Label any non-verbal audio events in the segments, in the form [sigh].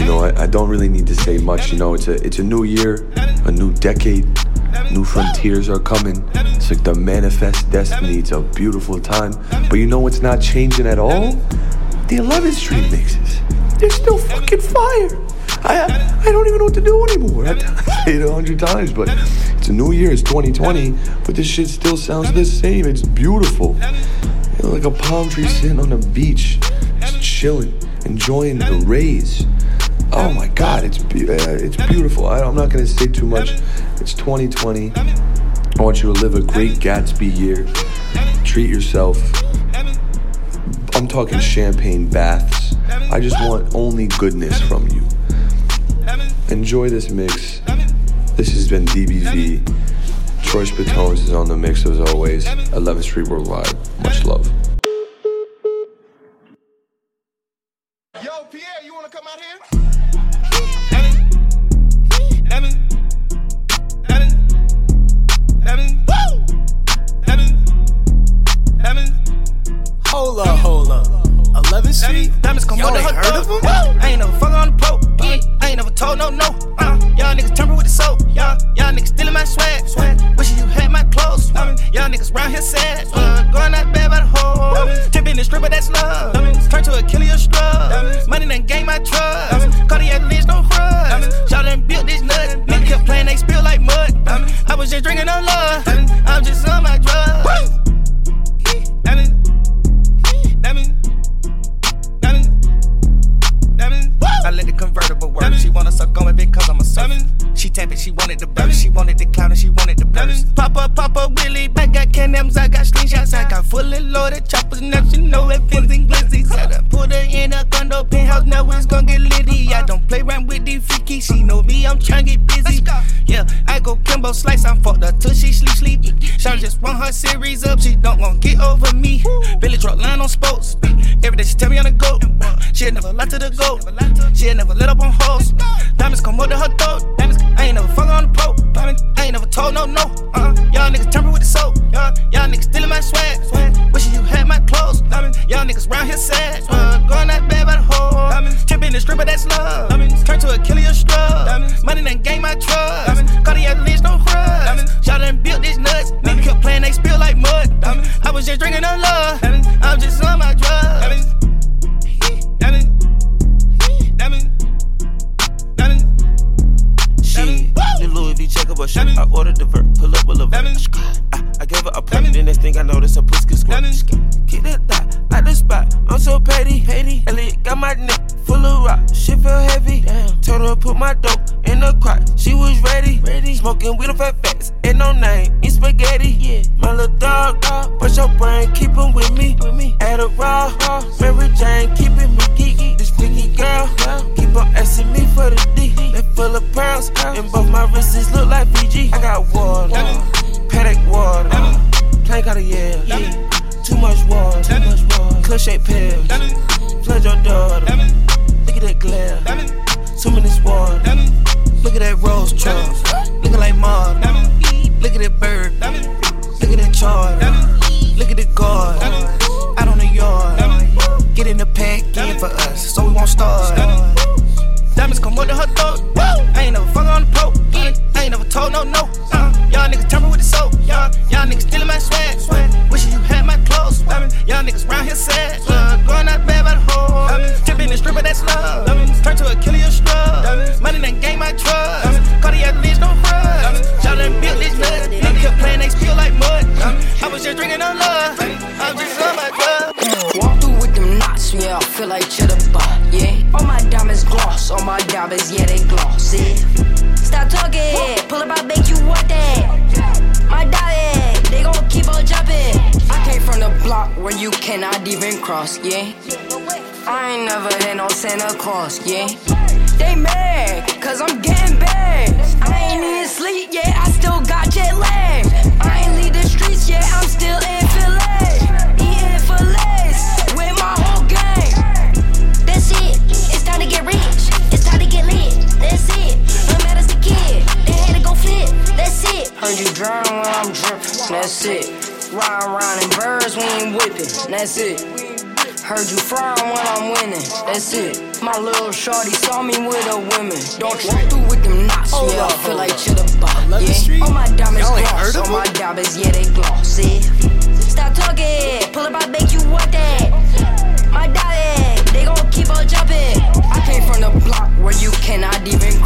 You know, I, I don't really need to say much. You know, it's a it's a new year, a new decade, new frontiers are coming. It's like the manifest destiny. It's a beautiful time. But you know what's not changing at all? The 11th Street mixes. They're still fucking fire. I I don't even know what to do anymore. I say [laughs] it a hundred times, but it's a new year. It's 2020, but this shit still sounds the same. It's beautiful. You know, like a palm tree sitting on a beach, just chilling, enjoying the rays. Oh my God, it's be- uh, it's beautiful. I, I'm not gonna say too much. It's 2020. I want you to live a great Gatsby year. Treat yourself. I'm talking champagne baths. I just want only goodness from you. Enjoy this mix. This has been DBV. Troy Spitones is on the mix as always. 11th Street Worldwide. Much love. Know me, I'm to get busy. Yeah, I go Kimbo slice, I'm fucked up till she sleep, sleep. Shawty just want her series up, she don't want get over me. Billy truck line on spokes. Every day she tell me on the go. She'll never lie to the goat. She'll never let up on hoes. Diamonds come under her throat. Diamonds, I ain't never fuck on the. Diamonds, I ain't never told no no. Uh, y'all niggas temper with the soap. Y'all, y'all niggas stealing my swag. swag. Wishing you had my clothes. Diamonds, y'all niggas round here sad. Uh, going that bad by the hole. Diamonds, the stripper, that's love. Diamonds, turn to a killer, you strub. Diamonds, money done gain my trust. Cartier lens, no rust. Diamonds, y'all done built this nuts. Nigga kept playing, they spill like mud. I was just drinking on love. I'm just on my drugs. Diamonds, diamonds, The Louis V checker, but shit, I ordered the vert, pull up with a vert. I, I gave her a perk, then next thing I noticed her pussy squirt. Kick that thought, out the spot, I'm so petty, petty. Eliantte got my neck full of rock, shit feel heavy. Damn. Told her put my dope in the crotch, she was ready. ready. Smoking with a fat fats, ain't no name, in spaghetti. Yeah. My little dog, dog, but your brain keep him with me. With me. At a raw, Mary Jane keeping me geeky. This freaky girl, keep on asking me for the D. They full of pearls, and both my wrists look like VG. I got water, paddock water, plain got a yeah. Too much water, too much water. Clutch shape pills, flood your daughter. Look at that glare, in this water. Look at that rose truck, looking like Marv. Look at that bird, look at that charter. Look at the guard, out on the yard. Get in the pack, in for us, so we won't start. Diamonds come under her throat. I ain't never fuck on the pro. I ain't never told no no. Uh, y'all niggas temper with the soap. Y'all, uh, y'all niggas stealing my swag. swag. Wishing you had my clothes. Uh, y'all niggas round here sad. Uh, going out bad by the hole. Uh, Tipping the stripper, that's love. Turn to a killer, you strub. Money done gain my trust. Cartier lens, no rust. Y'all done built this nut. Nigga kept playing, they spill like mud. I was just drinking on love. I'm just on my drugs. Walk through with them knots, yeah, I feel like Cheddar Bob, yeah. All my diamonds gloss, all my diamonds, yeah, they gloss, yeah. Stop talking, you cannot even cross, yeah. I ain't never had no Santa Claus, yeah. They mad, cause I'm getting bad. I ain't even sleep, yeah, I still got jet lag. I ain't leave the streets, yeah, I'm still in Philly. Eating fillets with my whole gang. That's it. It's time to get rich. It's time to get lit. That's it. I'm mad as kid. They had to go flip. That's it. Heard you drown when I'm dripping, that's it. Ride around in birds, we ain't whipping, that's it. Heard you frown when I'm winning, that's it. My little shorty saw me with a woman. Don't walk through with them knots, Hold yeah. I feel like up. Cheddar Bob, Love the yeah. street? All my diamonds gloss, all my diamonds, yeah, they gloss, yeah. Stop talking, pull up, I make you want that. My diamond, they gon' keep on jumping. I came from the block where you cannot even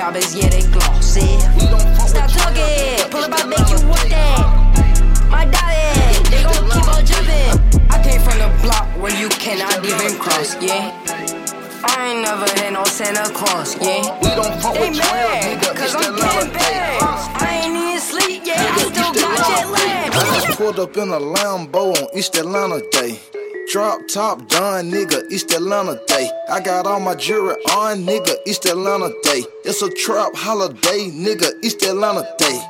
all yeah, they gloss, yeah. Stop talking, pull up, I make you want that. My diamond, they gon' keep on jumping. I came from the block where you cannot even cross, yeah. I ain't never had no Santa Claus, yeah. We don't fuck They with 12, mad, nigga. cause I'm getting bags. I ain't even sleep yet, I still got jet lag. I just pulled up in a Lambo on East Atlanta Day. Drop top done, nigga, East Atlanta Day. I got all my jewelry on, nigga, East Atlanta Day. It's a trap holiday, nigga, East Atlanta Day.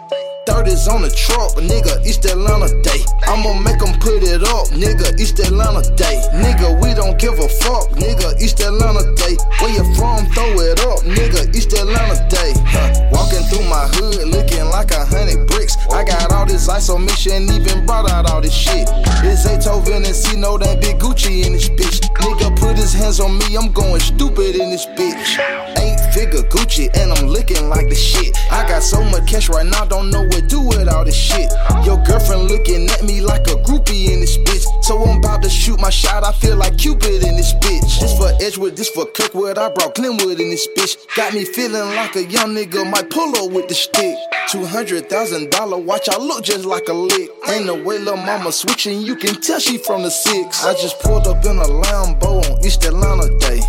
30s on the truck, nigga, East Atlanta Day. I'ma make them put it up, nigga, East Atlanta Day. Nigga, we don't give a fuck, nigga, East Atlanta Day. Where you from, throw it up, nigga, East Atlanta Day. Huh. Walking through my hood, looking like a hundred bricks. I got all this ice on me, even brought out all this shit. It's Zaytoven and C, know that big Gucci in this bitch. Nigga put his hands on me, I'm going stupid in this bitch. Eight figure Gucci, and I'm looking like the shit. I got so much cash right now, don't know what do with all this shit. Your girlfriend looking at me like a groupie in this bitch. So I'm about to shoot my shot, I feel like Cupid in this bitch. This for Edgewood, this for Kirkwood, I brought Glenwood in this bitch. Got me feeling like a young nigga might pull up with the stick. Two hundred thousand dollar watch, I look just like a lick. Ain't no way lil' mama switching, you can tell she from the six. I just pulled up in a Lambo on East Atlanta Day.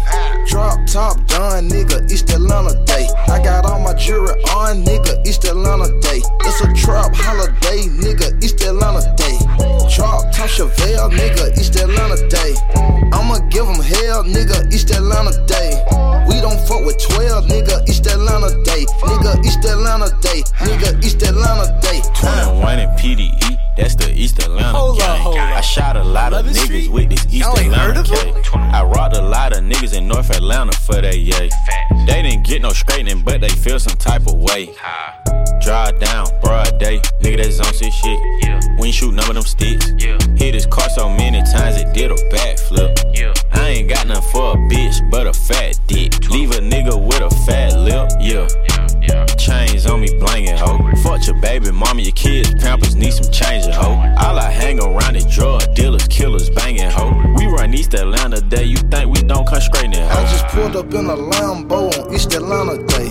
Drop top done, nigga, East Atlanta Day. I got all my jewelry on, nigga, East Atlanta Day. It's a trap holiday, nigga, East Atlanta Day. Drop top Chevelle, nigga, East Atlanta Day. I'ma give give 'em hell, nigga, East Atlanta Day. We don't fuck with 12, nigga, East Atlanta Day. Nigga, East Atlanta Day. Nigga, East Atlanta Day. 21 and PDE, that's the East Atlanta Hold up, gang. hold up. I shot a lot of niggas street? with this East Y'all ain't heard Atlanta? K. I rocked a lot of niggas in North Atlanta for that yay. They didn't get no straightening, but they feel some type of way. Drive down, broad day, nigga that's on shit shit. We ain't shoot none of them sticks. Yeah. Hit his car so many times it did a backflip. I ain't got nothing for a bitch, but a fat dick. Leave a nigga with a fat lip, yeah. Chains on me blingin', ho. Fuck your baby mama, your kids, pampers need some changing, ho. All I hang around is drug dealers, killers, bangin', ho. We run East Atlanta Day, you think we don't come straight in, I just pulled up in a Lambo on East Atlanta Day.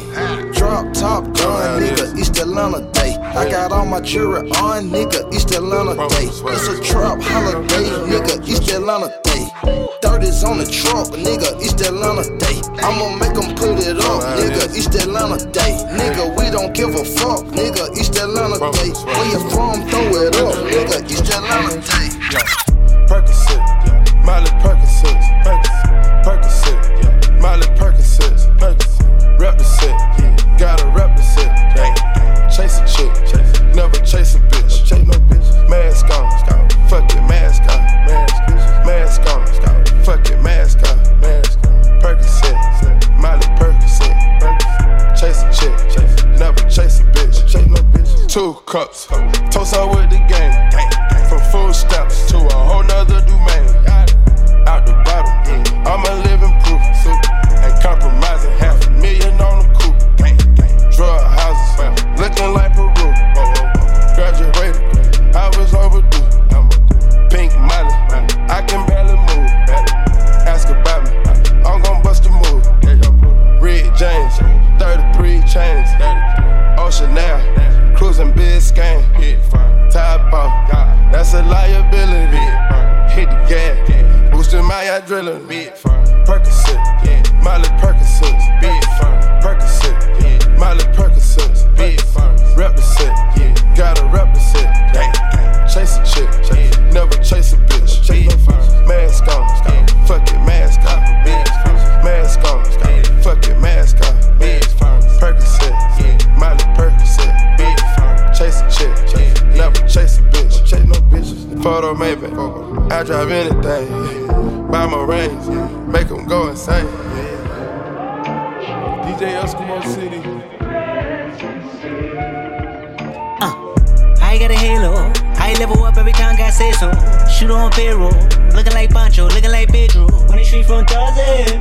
Drop top gun, nigga, East Atlanta Day. I got all my jewelry on, nigga, East Atlanta Day. It's a trap holiday, nigga, East Atlanta Day. 30s on the truck, nigga, East Atlanta Day. I'ma make 'em put it up, nigga, East Atlanta Day. Nigga, we don't give a fuck, nigga, East Atlanta Day. Where you from, throw it up, nigga, East Atlanta Day. Percocet, Miley Percocet,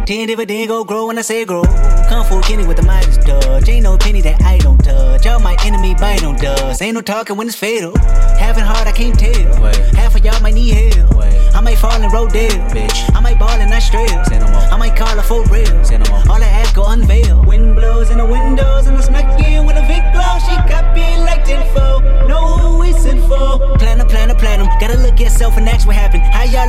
Ten dividend go grow when I say grow. Kung Fu Kenny with the Midas touch. Ain't no penny that I don't touch. Y'all my enemy bite on dust. Ain't no talking when it's fatal. Having hard, I can't tell. Wait. Half of y'all might need help. Wait. I might fall in Rodale. Bitch. I might ball in Australia. I might call her for real. All I ask go unveil. Wind blows in the windows and I snuck in with a Vic glow. She got me like tenfold. Know who we sent for. Plan a plan a plan Gotta look at yourself and ask what happened. How y'all a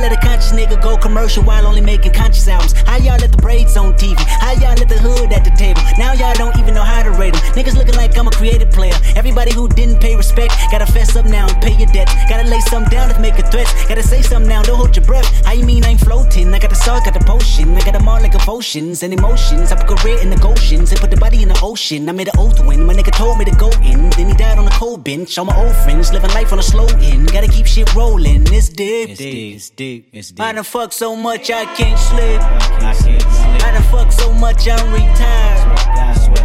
conscious nigga go commercial while only making conscious albums? How y'all let the braids on TV? How y'all let the hood at the table? Now y'all don't even know how to rate them. Niggas looking like I'm a creative player. Everybody who didn't pay respect, gotta fess up now and pay your debt. Gotta lay something down to make a threat. Gotta say something now, don't hold your breath. How you mean I'm floating? I got the salt, got the potion. I got them all like emotions and emotions. I put career in the Goshen's and put the body in the ocean. I made an oath when my nigga told me to go in. Then he died on the cold bench. All my old friends living life on a slow end. Gotta keep shit rolling. It's deep, it's deep, it's deep, it's deep. I done fuck so much I can't sleep. I, can't sleep. I done fuck so much I'm retired.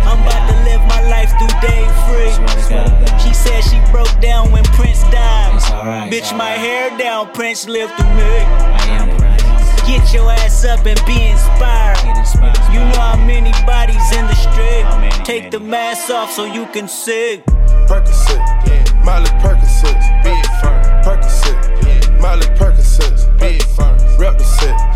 I'm about to live my life through day free. She said she broke down when Prince died. Bitch, my hair down, Prince lived through me. Get your ass up and be inspired. You know how many bodies in the street. Take the mask off so you can see. Percocet, yeah. Miley Percocet, big firm. Percocet, yeah. Miley Percocet, big firm. Rep the set,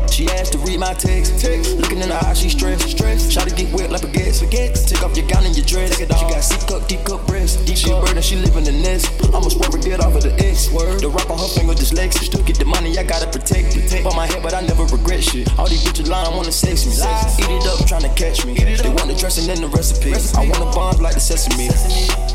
To read my text. text. Looking in her eyes, she stressed. Stressed. Try to get wet like a baguettes. Take off your gown and your dress. She got C cup, D cup breast. She a bird and she live in the nest. I'ma swerve and get off of the X. Word. The rock on her finger dyslexic. Still get the money, I gotta protect it. Bought my head, but I never regret shit. All these bitches lying, I wanna sex me. Eat it up, trying to catch me. They want the dressing and the recipe. I want a bomb like the sesame. And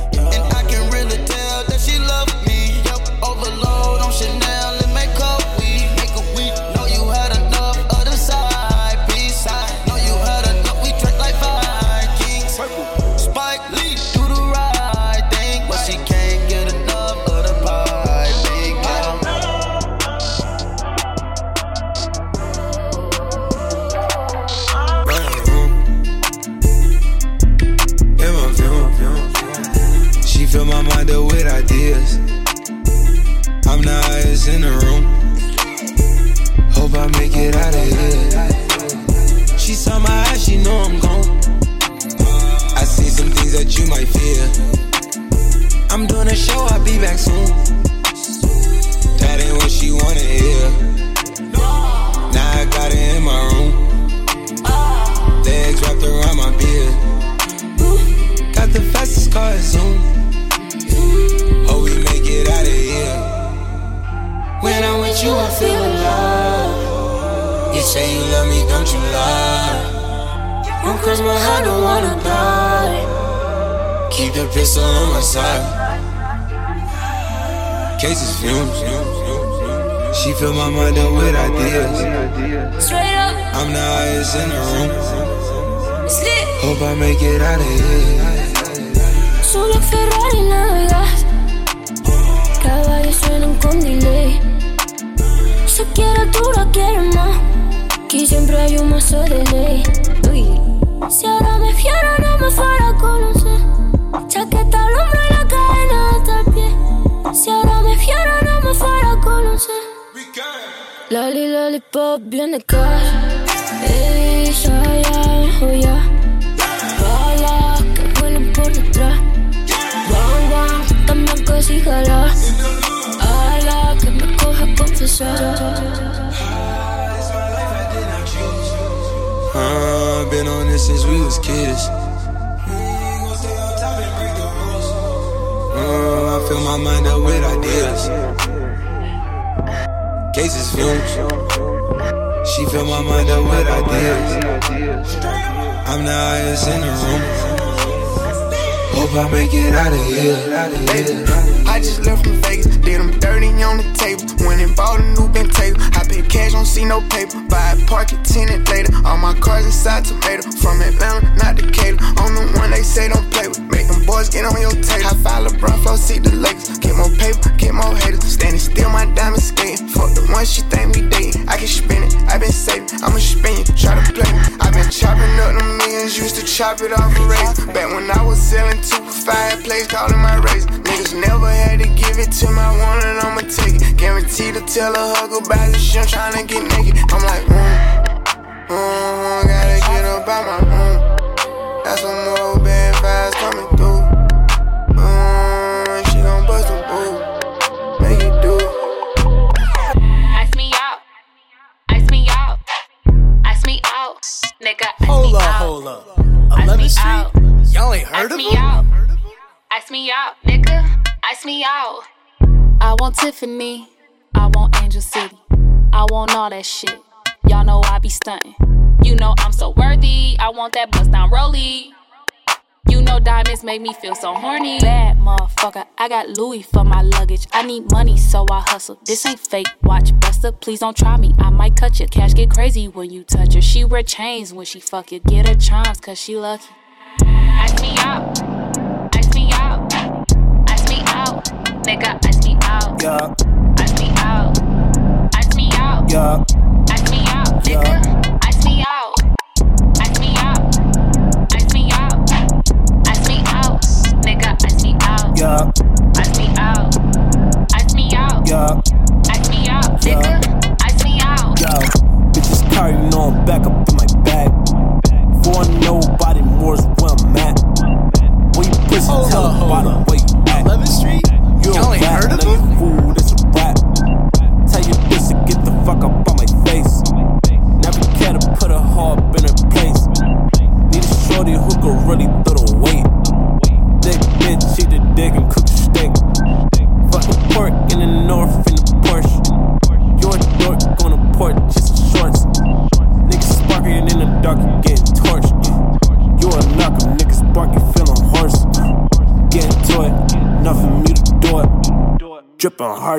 She fill my mind up with ideas. Straight up, I'm the highest in the room. it's lit. Hope I make it out of here. Solo Ferrari navegas. Caballos suenan con delay. Se quiere tú la quieres más. Aquí siempre hay un mazo de ley. Uy. Si ahora me fiera, no me fuera a conocer. Chaqueta al hombro y la cadena hasta el pie. Si ahora me fiera, no me fuera a conocer. Lali, lollipop, viene cash. Ey, ya, oh, ya. Balas que vuelan por detrás. Guau, guau, también casi jala. Ala, que me coja confesar. Uh, been on this since we was kids. Uh, I fill my mind up with ideas. Cases fumes. She fill my mind up with ideas. I'm the highest in the room. Hope I make it out of here. I just left from Vegas, did them dirty on the table. Went and bought a new Bentayga. I pay cash, don't see no paper. Buy a park, it tenant later. All my cars inside tomato. From Atlanta, not Decatur. I'm the one they say don't play with. Make them boys get on your tape. I five LeBron, flow, see the Lakers. Get more paper, get more haters. Standing still, my diamond skating. Fuck the one she think we dating. I can spin it, I been saving. I'ma spin you, try to play me. I been chopping up them millions, used to chop it off a razor. Back when I was selling two for five calling my race. Niggas never had to give it to my one and I'ma take it. Guaranteed to tell a hug about the shit, I'm tryna get naked. I'm like, mm, mm, gotta get up out my room. Got some more bad vibes coming through. Mm, she gon' bust a move, make it do. Ice me out. Ice me out. Ice me out. Nigga, ice Hold me up, out. hold up. Ice 11th me Street? out. Y'all ain't heard Ice of me him? out. Ice me out, nigga. Ice me out. I want Tiffany. I want Angel City. I want all that shit. Y'all know I be stunting. You know I'm so worthy. I want that bust down rollie. You know diamonds make me feel so horny. Bad motherfucker, I got Louis for my luggage. I need money, so I hustle. This ain't fake. Watch Buster, please don't try me. I might cut your Cash get crazy when you touch her. She wear chains when she fuck you. Get her charms, cause she lucky. Ice me out. Ice me out. Ice me out. Nigga, ice me out. Yeah, Ice me out. Ice me out. yeah. Ice me out. Nigga, ice me out. Ice me out. Ice me out. Ice me out. Nigga, ice me out. Yeah, Ice me out. Ice me out. yeah, Ice me out. Nigga, ice me out. yo. Bitches carry on back up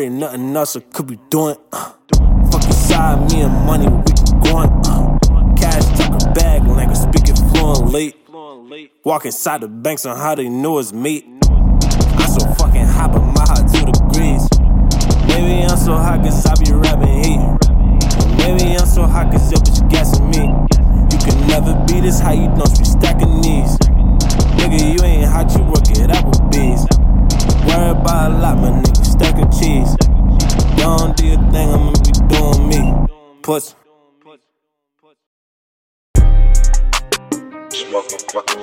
And nothing else I could be doing. Uh. Fuck inside me and money, we can go on. Cash talk a bag, language speaking fluent late. Walk inside the banks on how they know it's me. I'm so fucking hot, but my heart two degrees. Maybe I'm so hot cause I be rapping heat. Maybe I'm so hot cause your bitch gassing me. You can never be this high, you don't be stacking these.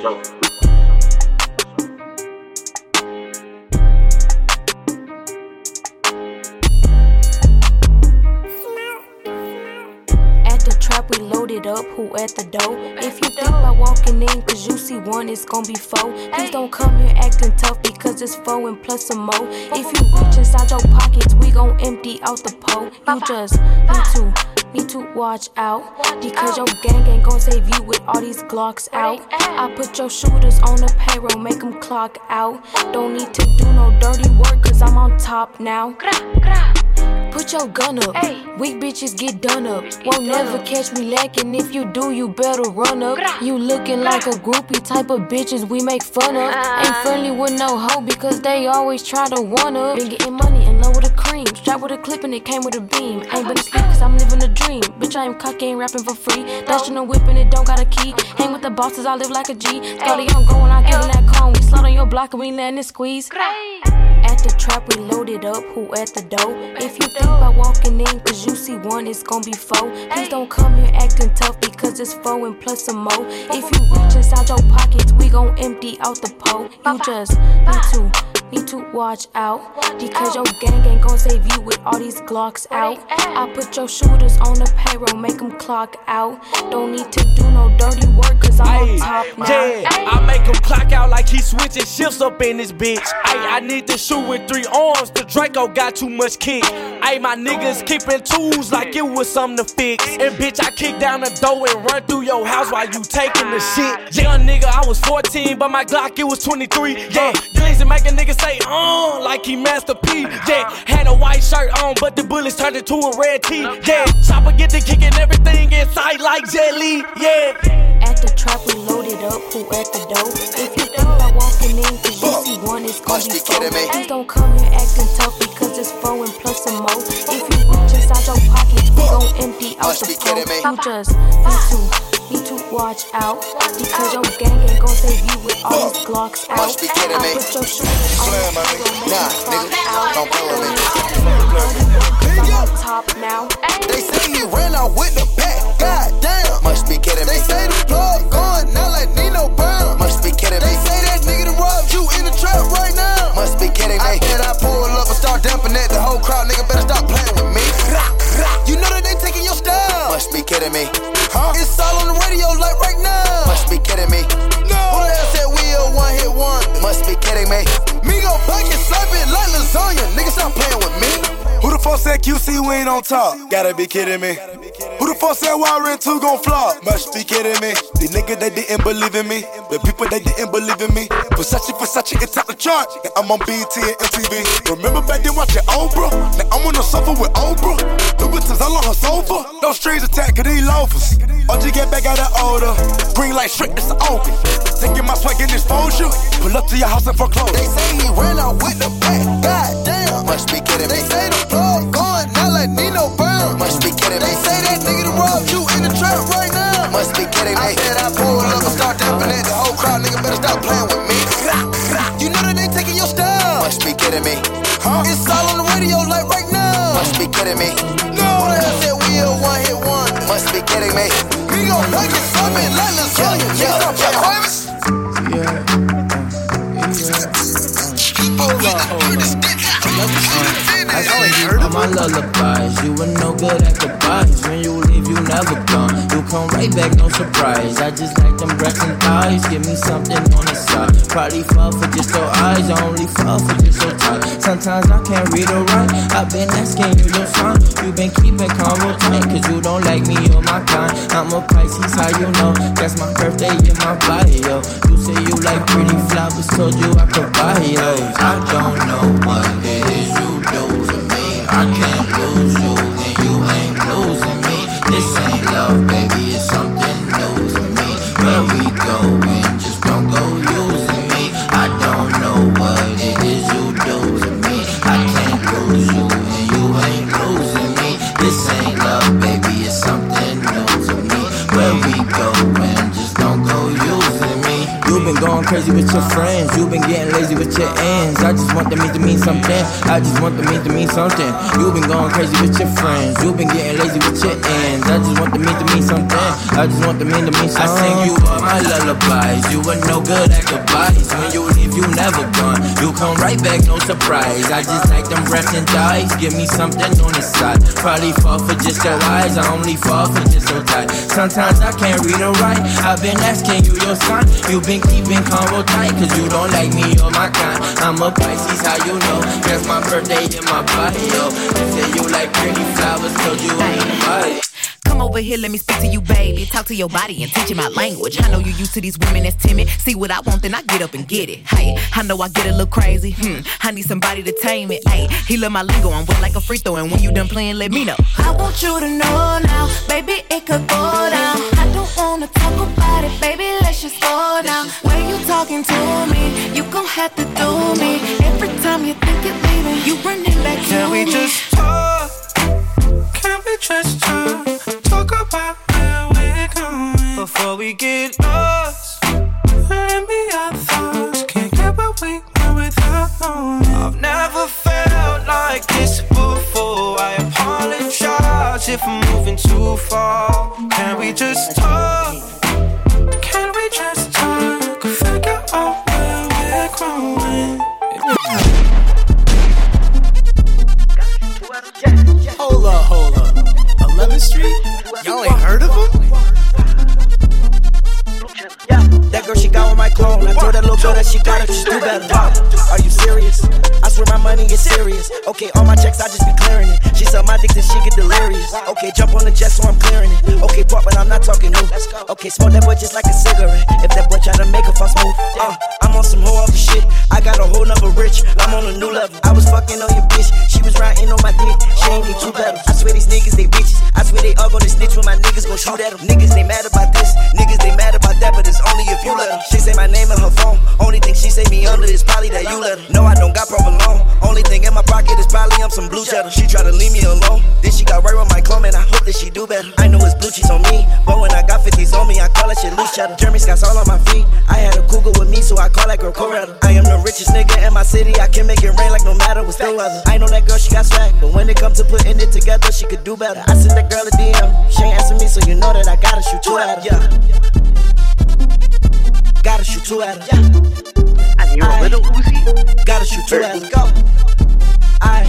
Smoking. At the trap, we loaded up. Who at the door? If you think about walking in, cause you see one, it's gonna be four. Please don't come here acting tough because it's four and plus some more. If you reach inside your pockets, we gon' empty out the pole. You just need to need to watch out. Because your gang ain't gon' save you with all these Glocks out. I put your shooters on the payroll, make them clock out. Don't need to do no dirty work, cause I'm on top now. Put your gun up. Weak bitches get done up. Won't never catch me lacking. If you do, you better run up. You looking like a groupie type of bitches we make fun of. Ain't friendly with no hoe because they always try to one up. Been getting money and low with a Strapped with a clip and it came with a beam. Ain't been asleep cause I'm living a dream. Bitch, I am cocky and rapping for free. Dashing a whip and it don't got a key. Hang with the bosses, I live like a G. Scotty, I'm going, I give that cone. We slide on your block and we land and squeeze. At the trap, we loaded up. Who at the door? If you think about walking in, cause you see one, it's gonna be four. Please don't come here acting tough because it's four and plus some more. If you reach inside your pockets, we gon' empty out the pole. You just need to need to watch out because your gang ain't gon' save you with all these Glocks out. I put your shooters on the payroll, make them clock out. Don't need to do no dirty work cause I'm on top now. Yeah, I make him clock out like he switching shifts up in this bitch. Ay, I need to shoot with three arms. The Draco got too much kick. Ay, my niggas keeping tools like it was something to fix. And bitch, I kick down the door and run through your house while you taking the shit. Young nigga, I was 14, but my Glock it was 23. Yeah, glazing make a nigga he Master P. shirt on, but the bullets turned into a red tee. Yeah, chopper get to kicking everything inside like jelly. Yeah. At the trap, we loaded up. Who at the door? If you think about walking in, cause you see one, it's gonna be four. Please don't come here acting tough because it's four and plus some more. If you reach inside your pockets, we gon' empty out the pole. You just need to, need to watch out because your gang ain't gon' save you with all these Glocks out. Must be kidding me. I put your shooters on the payroll, Nah, nigga, don't play with me. I'm on top now. They say he ran out with the pack. God damn. Must be kidding me. They say the plug going out like Nino Brown. Must be kidding me. They say that nigga that robbed you in the trap right now. Must be kidding me. I bet I pull up and start damping that. The whole crowd, nigga, better stop playing with me. You know that they taking your style. Must be kidding me. Huh? It's all on the radio like right now. Must be kidding me. No. Who the hell said we a one hit one? Must be kidding me. Me go back and slap it like lasagna. Fuck said QC we ain't on top? Gotta be kidding me. The fuck said Warren 2 gon' flop? Must be kidding me. The nigga that didn't believe in me. The people that didn't believe in me. Versace, Versace, it's top the chart. And I'm on BT and MTV. Remember back then watching Oprah? Now I'm on the sofa with Oprah. Louboutins all on her sofa. Those strings attached, cause these loafers. OG get back out of order. Green light straight, it's open. Taking my swag and exposure. Pull up to your house and foreclose. They say he ran out with the back. God damn. Must be kidding me. They say the plug going out like Nino Brown. Must be kidding me. They say Kidding me. I said I pull up and start damping it. The whole crowd, nigga, better stop playing with me. You know that they taking your style. Must be kidding me. Huh? It's all on the radio like right now. Must be kidding me. No. Who the hell said we a one hit one? Must be kidding me. We gon' make it something like I sing you all my lullabies. You were no good at goodbyes. When you leave, you never come. You come right back, no surprise. I just like them breasts and thighs. Give me something on the side. Probably fall for just your eyes. I only fall for just your touch. Sometimes I can't read or write. I've been asking you your sign. You been keeping convo tight. Cause you don't like me or my kind. I'm a Pisces, how you know? That's my birthday in my bio. You say you like pretty flowers. Told you I could buy those. I don't know what it is you do. I can't lose you, and you ain't losing me. This ain't love, baby, crazy with your friends. You've been getting lazy with your ends. I just want the them to mean something. I just want the them to mean something. You've been going crazy with your friends. You've been getting lazy with your ends. I just want the them to mean something. I just want the them to mean something. I sing you all my lullabies. You were no good at goodbyes. When you leave, you never gone. You come right back, no surprise. I just like them breasts and thighs. Give me something on the side. Probably fall for just your eyes. I only fall for just your type. Sometimes I can't read or write. I've been asking you your sign. You've been keeping convo tight. Cause you don't like me or my kind. I'm a Pisces, how you know? That's my birthday in my bio. You say you like pretty flowers, told you I ain't buy. Come over here, let me speak to you, baby. Talk to your body and teach you my language. I know you used to these women that's timid. See what I want, then I get up and get it. Hey, I know I get a little crazy. Hmm, I need somebody to tame it. Hey, he love my lingo. I'm wet like a free throw, and when you done playing, let me know. I want you to know now, baby, it could go down. Don't wanna talk about it, baby, let's just go down. When you talking to me, you gon' have to do me. Every time you think you're leaving, you running back to Can we just talk? Can we just talk? They mad about this. Niggas, they mad about that, but it's only if you let them. She say my name in her phone. Only thing she say me under is probably that you let her. No, I don't got problem provolone. Only thing in my pocket is probably I'm some blue cheddar. She try to leave me alone. Then she got right with my clone, and I hope that she do better. I know it's blue cheese on me, but when I got 50s on me, I call that shit loose cheddar. Jeremy Scott's all on my feet. I had a cougar with me, so I call that girl Coretta. I am the richest nigga in my city. I can make it rain like no matter what's the weather. I know that girl, she got swag, but when it comes to putting it together, she could do better. I sent that girl a DM. She ain't answer me, so you know that I gotta shoot two at her. Yeah. Gotta shoot two at her. Yeah. I knew a little Uzi. Gotta shoot two at her. Go. I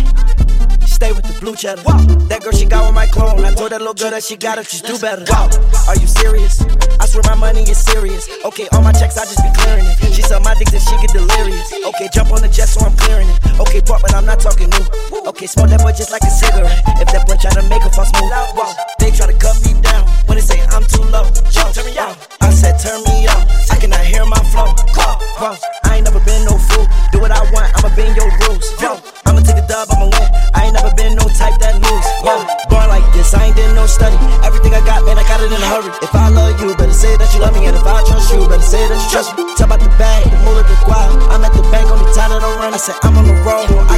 stay with the blue cheddar. Wow. That girl, she got with my clone. I told that little girl that she got it, just do better. Wow. Are you serious? I swear my money is serious. Okay, all my checks, I just be clearing it. She suck my dick, then she get delirious. Okay, jump on the jet, so I'm clearing it. Okay, pop, but I'm not talking new. Okay, smoke that boy just like a cigarette. If that boy try to make a fuss move, wow. They try to cut me down when they say I'm too low. Yo, turn me out. I said turn me up. I cannot hear my flow. Wow, wow. I ain't never been no fool. Do what I want, I'ma bend your rules. Yo, I'ma take a dub, I'ma win. I ain't never been no type that lose. Yo, born like this, I ain't did no study. Everything I got, man, I got it in a hurry. If I love you, better say that you love me. And if I trust you, better say that you trust me. Talk about the bag, the move the quad. I'm at the bank, only time that I'm running. I said I'm on the road, I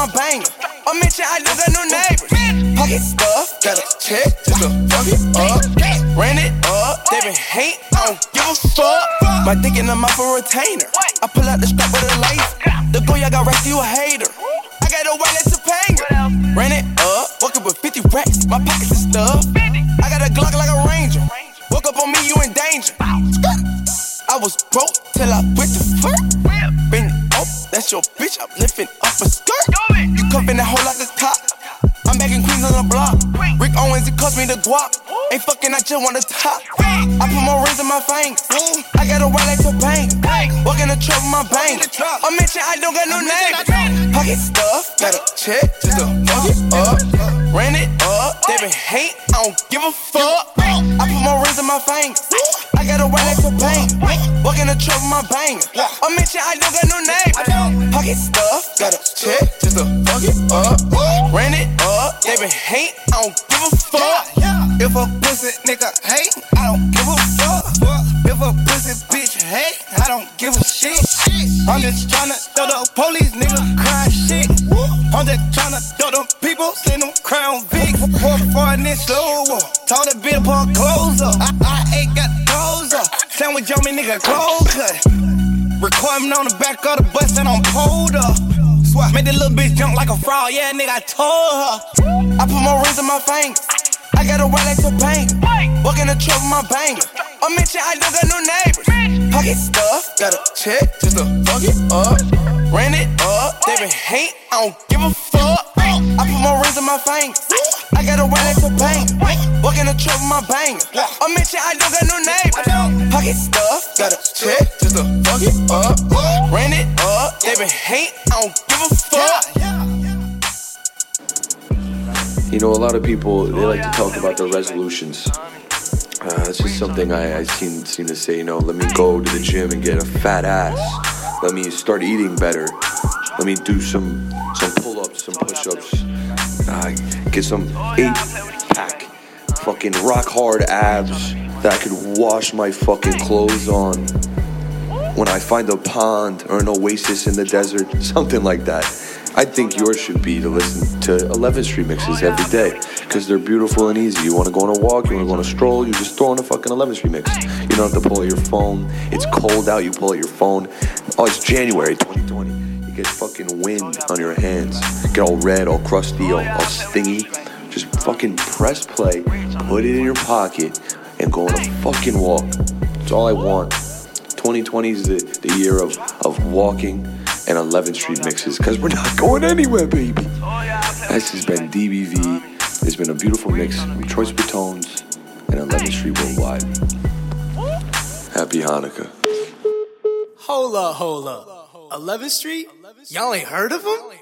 my banger. I mention I do got no neighbors. Pocket stuff, got a check just to fuck it up. Ran it up, they been hate, I don't give a fuck. My dick in the mouth for retainer. I pull out the strap with a laser. The boy I got rest, you a hater. I got a wallet to pay. Ran it up, woke up with 50 racks. My pockets is stuffed. I got a Glock like a ranger. Woke up on me, you in danger. I was broke till I went to flirt. Up, that's your bitch. I'm lifting up a skirt. You cuffin' that hole like a cop. I'm back in Queens on the block. Rick Owens, it cost me the guap. Ain't fucking, I just wanna top. I put more rings in my fingers. I got a Rolex to bang. Walk in the truck with my bang. I mention I don't got no name. Pocket stuff, got a check just to fuck it up. Ran it up, they been hate, I don't give a fuck. I put more rings in my fingers. I got a Rolex to bang. Walk in the truck with my bang. I mention I don't got no name. Pocket stuff, got a check just to fuck it up. Ran it up, they been hate, I don't give a fuck. If a pussy nigga hate, I don't give a fuck. If a pussy bitch hate, I don't give a shit. I'm just tryna throw the police nigga crying shit. I'm just tryna throw the people, send them crown Vic. Pour for a inch slower. Told the bitch put clothes up. I, I ain't got those up. Sandwich on me nigga clothes cut. Record me on the back of the bus and I'm pulled up. Swap. Made that little bitch jump like a frog, yeah, nigga, I told her. I put more rings in my fingers. I got a Rolex to bang. Walk in the truck with my banger. I mention I don't got no neighbors. Pocket stuff, got a check just to fuck it up. Ran it up, they been hate, I don't give a fuck. I put more rings in my fingers. I got a Rolex to bang. Walk in the truck with my banger. I mention I don't got no neighbors. Pocket stuff, got a check just to fuck it up. Ran it up, they been hate, I don't give a fuck. You know, a lot of people they like to talk about their resolutions. Uh, it's just something I, I seem seem to say. You know, let me go to the gym and get a fat ass. Let me start eating better. Let me do some some pull-ups, some push-ups. Uh, get some eight-pack, fucking rock hard abs that I could wash my fucking clothes on when I find a pond or an oasis in the desert, something like that. I think yours should be to listen to 11th Street mixes every day because they're beautiful and easy. You want to go on a walk, you want to go on a stroll, you just throw on a fucking 11th Street mix. You don't have to pull out your phone. It's cold out, you pull out your phone. Oh, it's January 2020. You get fucking wind on your hands, get all red, all crusty, all, all stingy. Just fucking press play, put it in your pocket, and go on a fucking walk. That's all I want. 2020 is the, the year of, of walking and 11th Street mixes because we're not going anywhere, baby. This has been DBV. It's been a beautiful mix from Choice Batones and 11th Street Worldwide. Happy Hanukkah. Hold up. 11th Street? Y'all ain't heard of him?